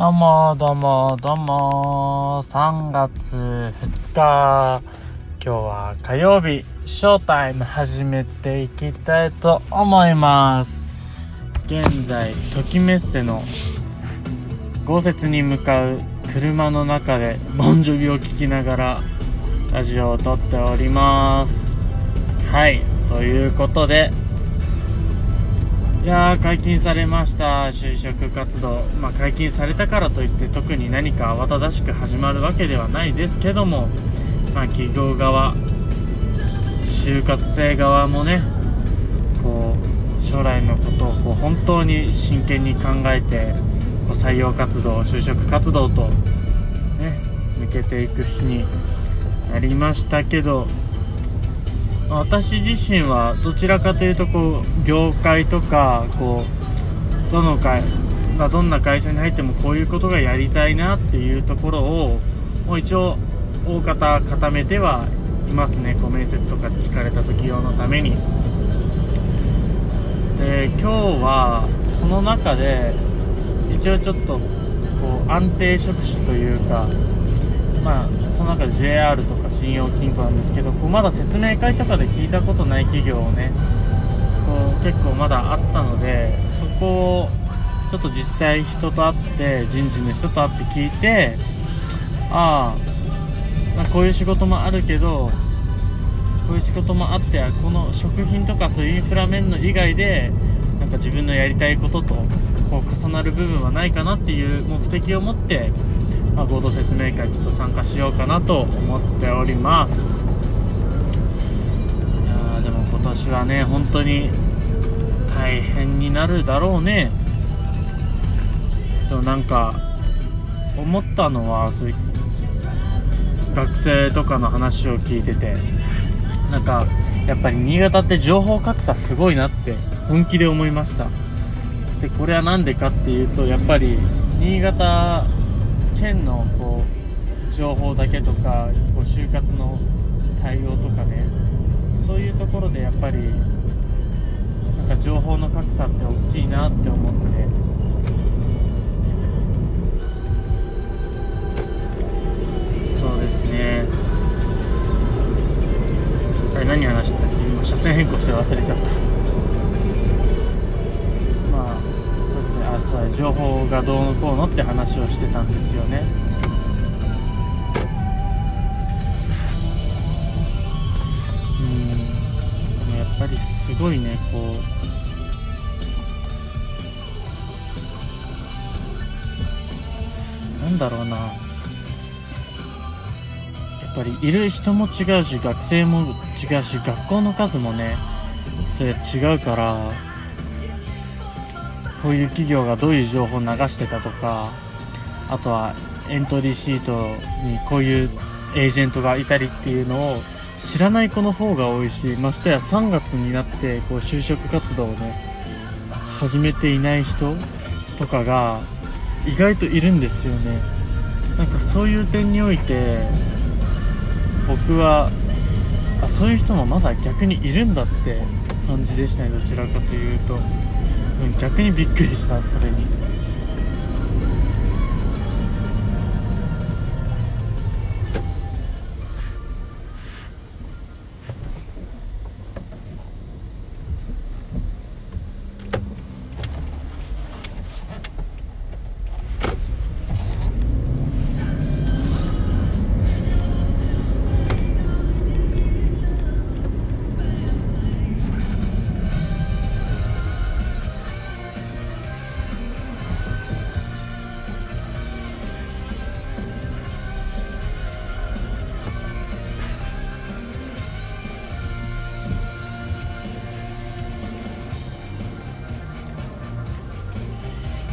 どうもどうもどうも。3月2日。今日は火曜日。ショータイム始めていきたいと思います。現在ときメッセの豪雪に向かう車の中でボンジョビを聴きながらラジオを撮っております。はい。ということでいやー解禁されました。就職活動、まあ、解禁されたからといって特に何か慌ただしく始まるわけではないですけども、まあ、企業側就活生側もねこう将来のことをこう本当に真剣に考えてこう採用活動就職活動と、ね、向けていく日になりましたけど私自身はどちらかというとこう業界とかこうどの会、ま、どんな会社に入ってもこういうことがやりたいなっていうところをもう一応大方固めてはいますね。こう面接とかで聞かれた時用のために。で今日はその中で一応ちょっとこう安定職種というかまあその中で JR とか信用金庫なんですけどこうまだ説明会とかで聞いたことない企業をねこう結構まだあったのでそこをちょっと実際人と会って人事の人と会って聞いてああ、まあ、こういう仕事もあるけどこういう仕事もあってこの食品とかそういうインフラ面の以外でなんか自分のやりたいこととこう重なる部分はないかなっていう目的を持ってまあ、合同説明会ちょっと参加しようかなと思っております。いやでも今年はね本当に大変になるだろうね。でもなんか思ったのは学生とかの話を聞いててなんかやっぱり新潟って情報格差すごいなって本気で思いました。でこれは何でかっていうとやっぱり新潟県のこう情報だけとかこう就活の対応とかねそういうところでやっぱりなんか情報の格差って大きいなって思って。そうですね。あれ何話したっけ？今車線変更して忘れちゃった。そう情報がどうのこうのって話をしてたんですよねうんでもやっぱりすごいねこうなんだろうなやっぱりいる人も違うし学生も違うし学校の数もねそれ違うからこういう企業がどういう情報を流してたとかあとはエントリーシートにこういうエージェントがいたりっていうのを知らない子の方が多いしましてや3月になってこう就職活動をね始めていない人とかが意外といるんですよね。なんかそういう点において僕はあそういう人もまだ逆にいるんだって感じでしたねどちらかというと、逆にびっくりしたそれに。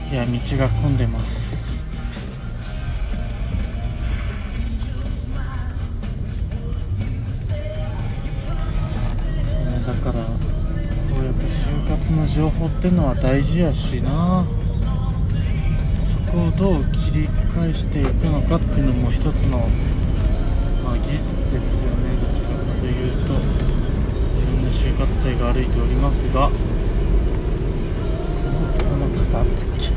いや道が混んでます。だからこうやっぱ就活の情報ってのは大事やしな。そこをどう切り返していくのかっていうのも一つの、まあ、技術ですよね。どちらかというといろんな就活生が歩いておりますが。傘あったっけ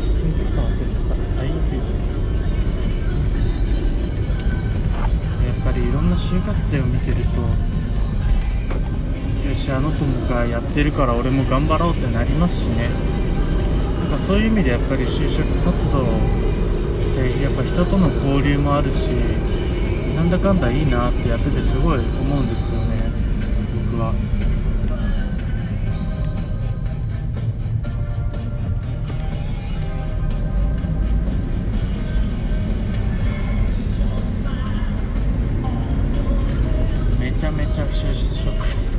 普通に傘忘れてたら最悪よやっぱりいろんな就活生を見てるとよしあの子がやってるから俺も頑張ろうってなりますしねなんかそういう意味でやっぱり就職活動ってやっぱ人との交流もあるしなんだかんだいいなってやっててすごい思うんですよね僕は。着就職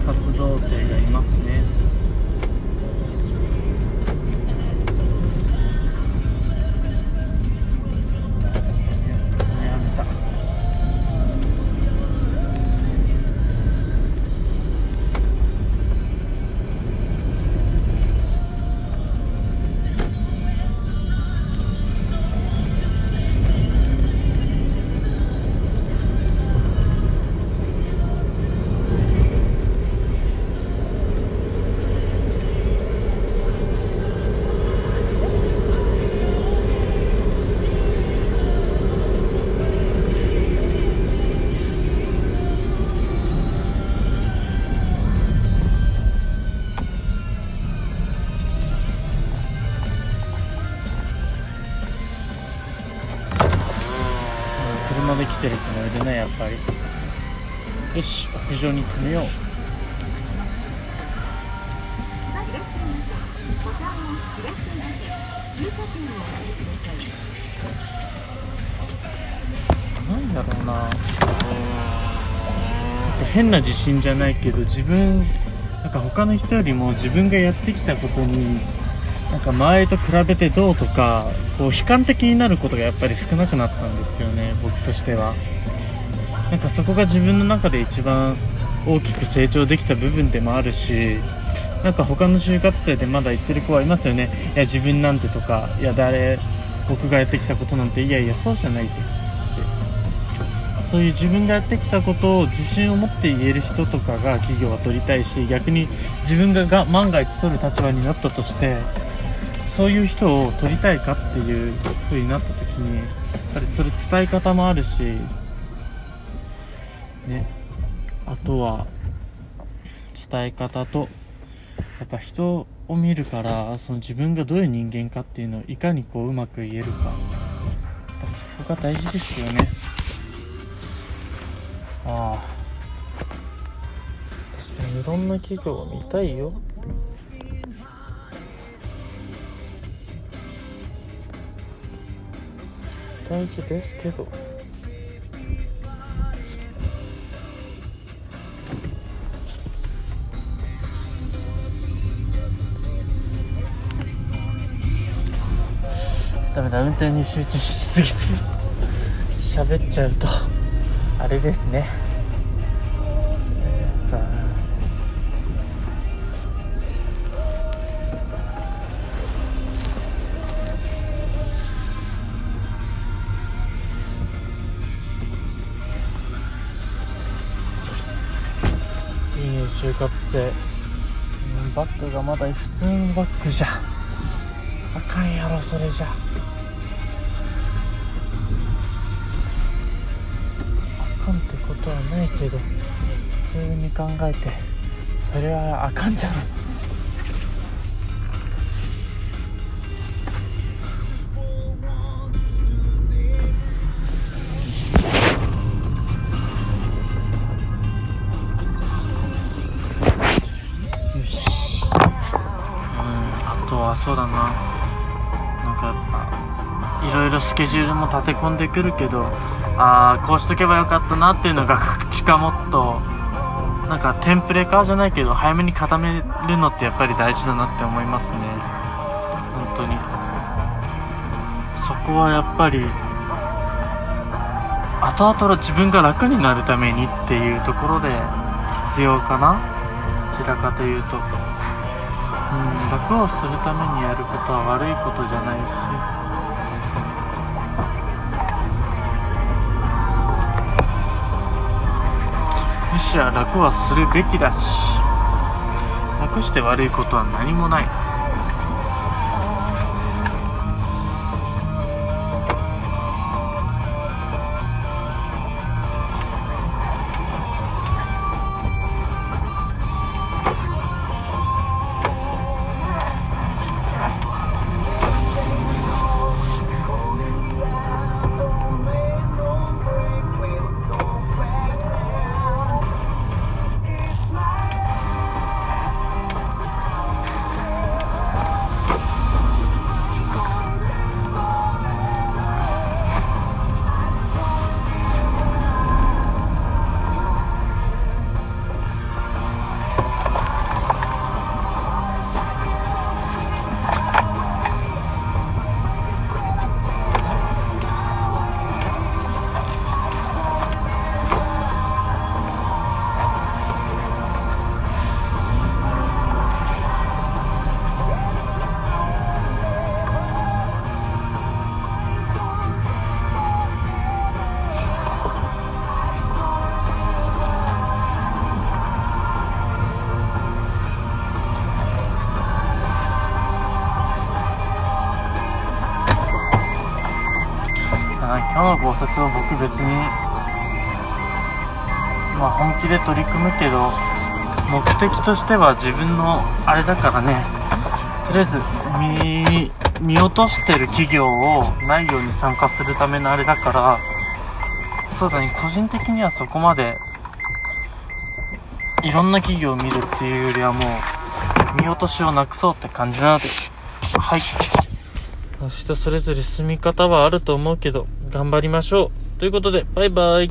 活動生がいますね。上に止めよう。なんだろうな。な変な自信じゃないけど自分なんか他の人よりも自分がやってきたことになんか周りと比べてどうとかこう悲観的になることがやっぱり少なくなったんですよね僕としては。なんかそこが自分の中で一番大きく成長できた部分でもあるしなんか他の就活生でまだ言ってる子はいますよね。いや自分なんてとかいや誰僕がやってきたことなんていやいやそうじゃないって。そういう自分がやってきたことを自信を持って言える人とかが企業は取りたいし逆に自分がが万が一取る立場になったとしてそういう人を取りたいかっていう風になった時にやっぱりそれ伝え方もあるしね。あとは伝え方とやっぱ人を見るからその自分がどういう人間かっていうのをいかにこううまく言えるか。そこが大事ですよね。ああ。確かにいろんな企業を見たいよ。大事ですけど。ダメだ運転に集中しすぎて喋っちゃうとあれですね。いいね就活生。うんバッグがまだ普通のバッグじゃ。あかんやろそれじゃ。ことはないけど普通に考えてそれはあかんじゃろよし。うんあとはそうだな。なんかやっぱいろいろスケジュールも立て込んでくるけどああこうしとけばよかったなっていうのが口かもっとなんかテンプレ化じゃないけど早めに固めるのってやっぱり大事だなって思いますね。本当に。そこはやっぱり後々自分が楽になるためにっていうところで必要かな？どちらかというと。うん楽をするためにやることは悪いことじゃないし。しや楽はするべきだし楽して悪いことは何もない。今日の豪雪を僕別にまあ本気で取り組むけど目的としては自分のあれだからね。とりあえず見見落としてる企業をないように参加するためのあれだからそうだね。個人的にはそこまでいろんな企業を見るっていうよりはもう見落としをなくそうって感じなので。はい。人それぞれ進み方はあると思うけど頑張りましょう。ということでバイバイ。